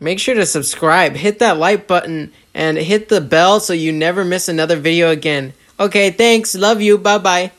make sure to subscribe, hit that like button, and hit the bell so you never miss another video again. Okay, thanks. Love you. Bye bye.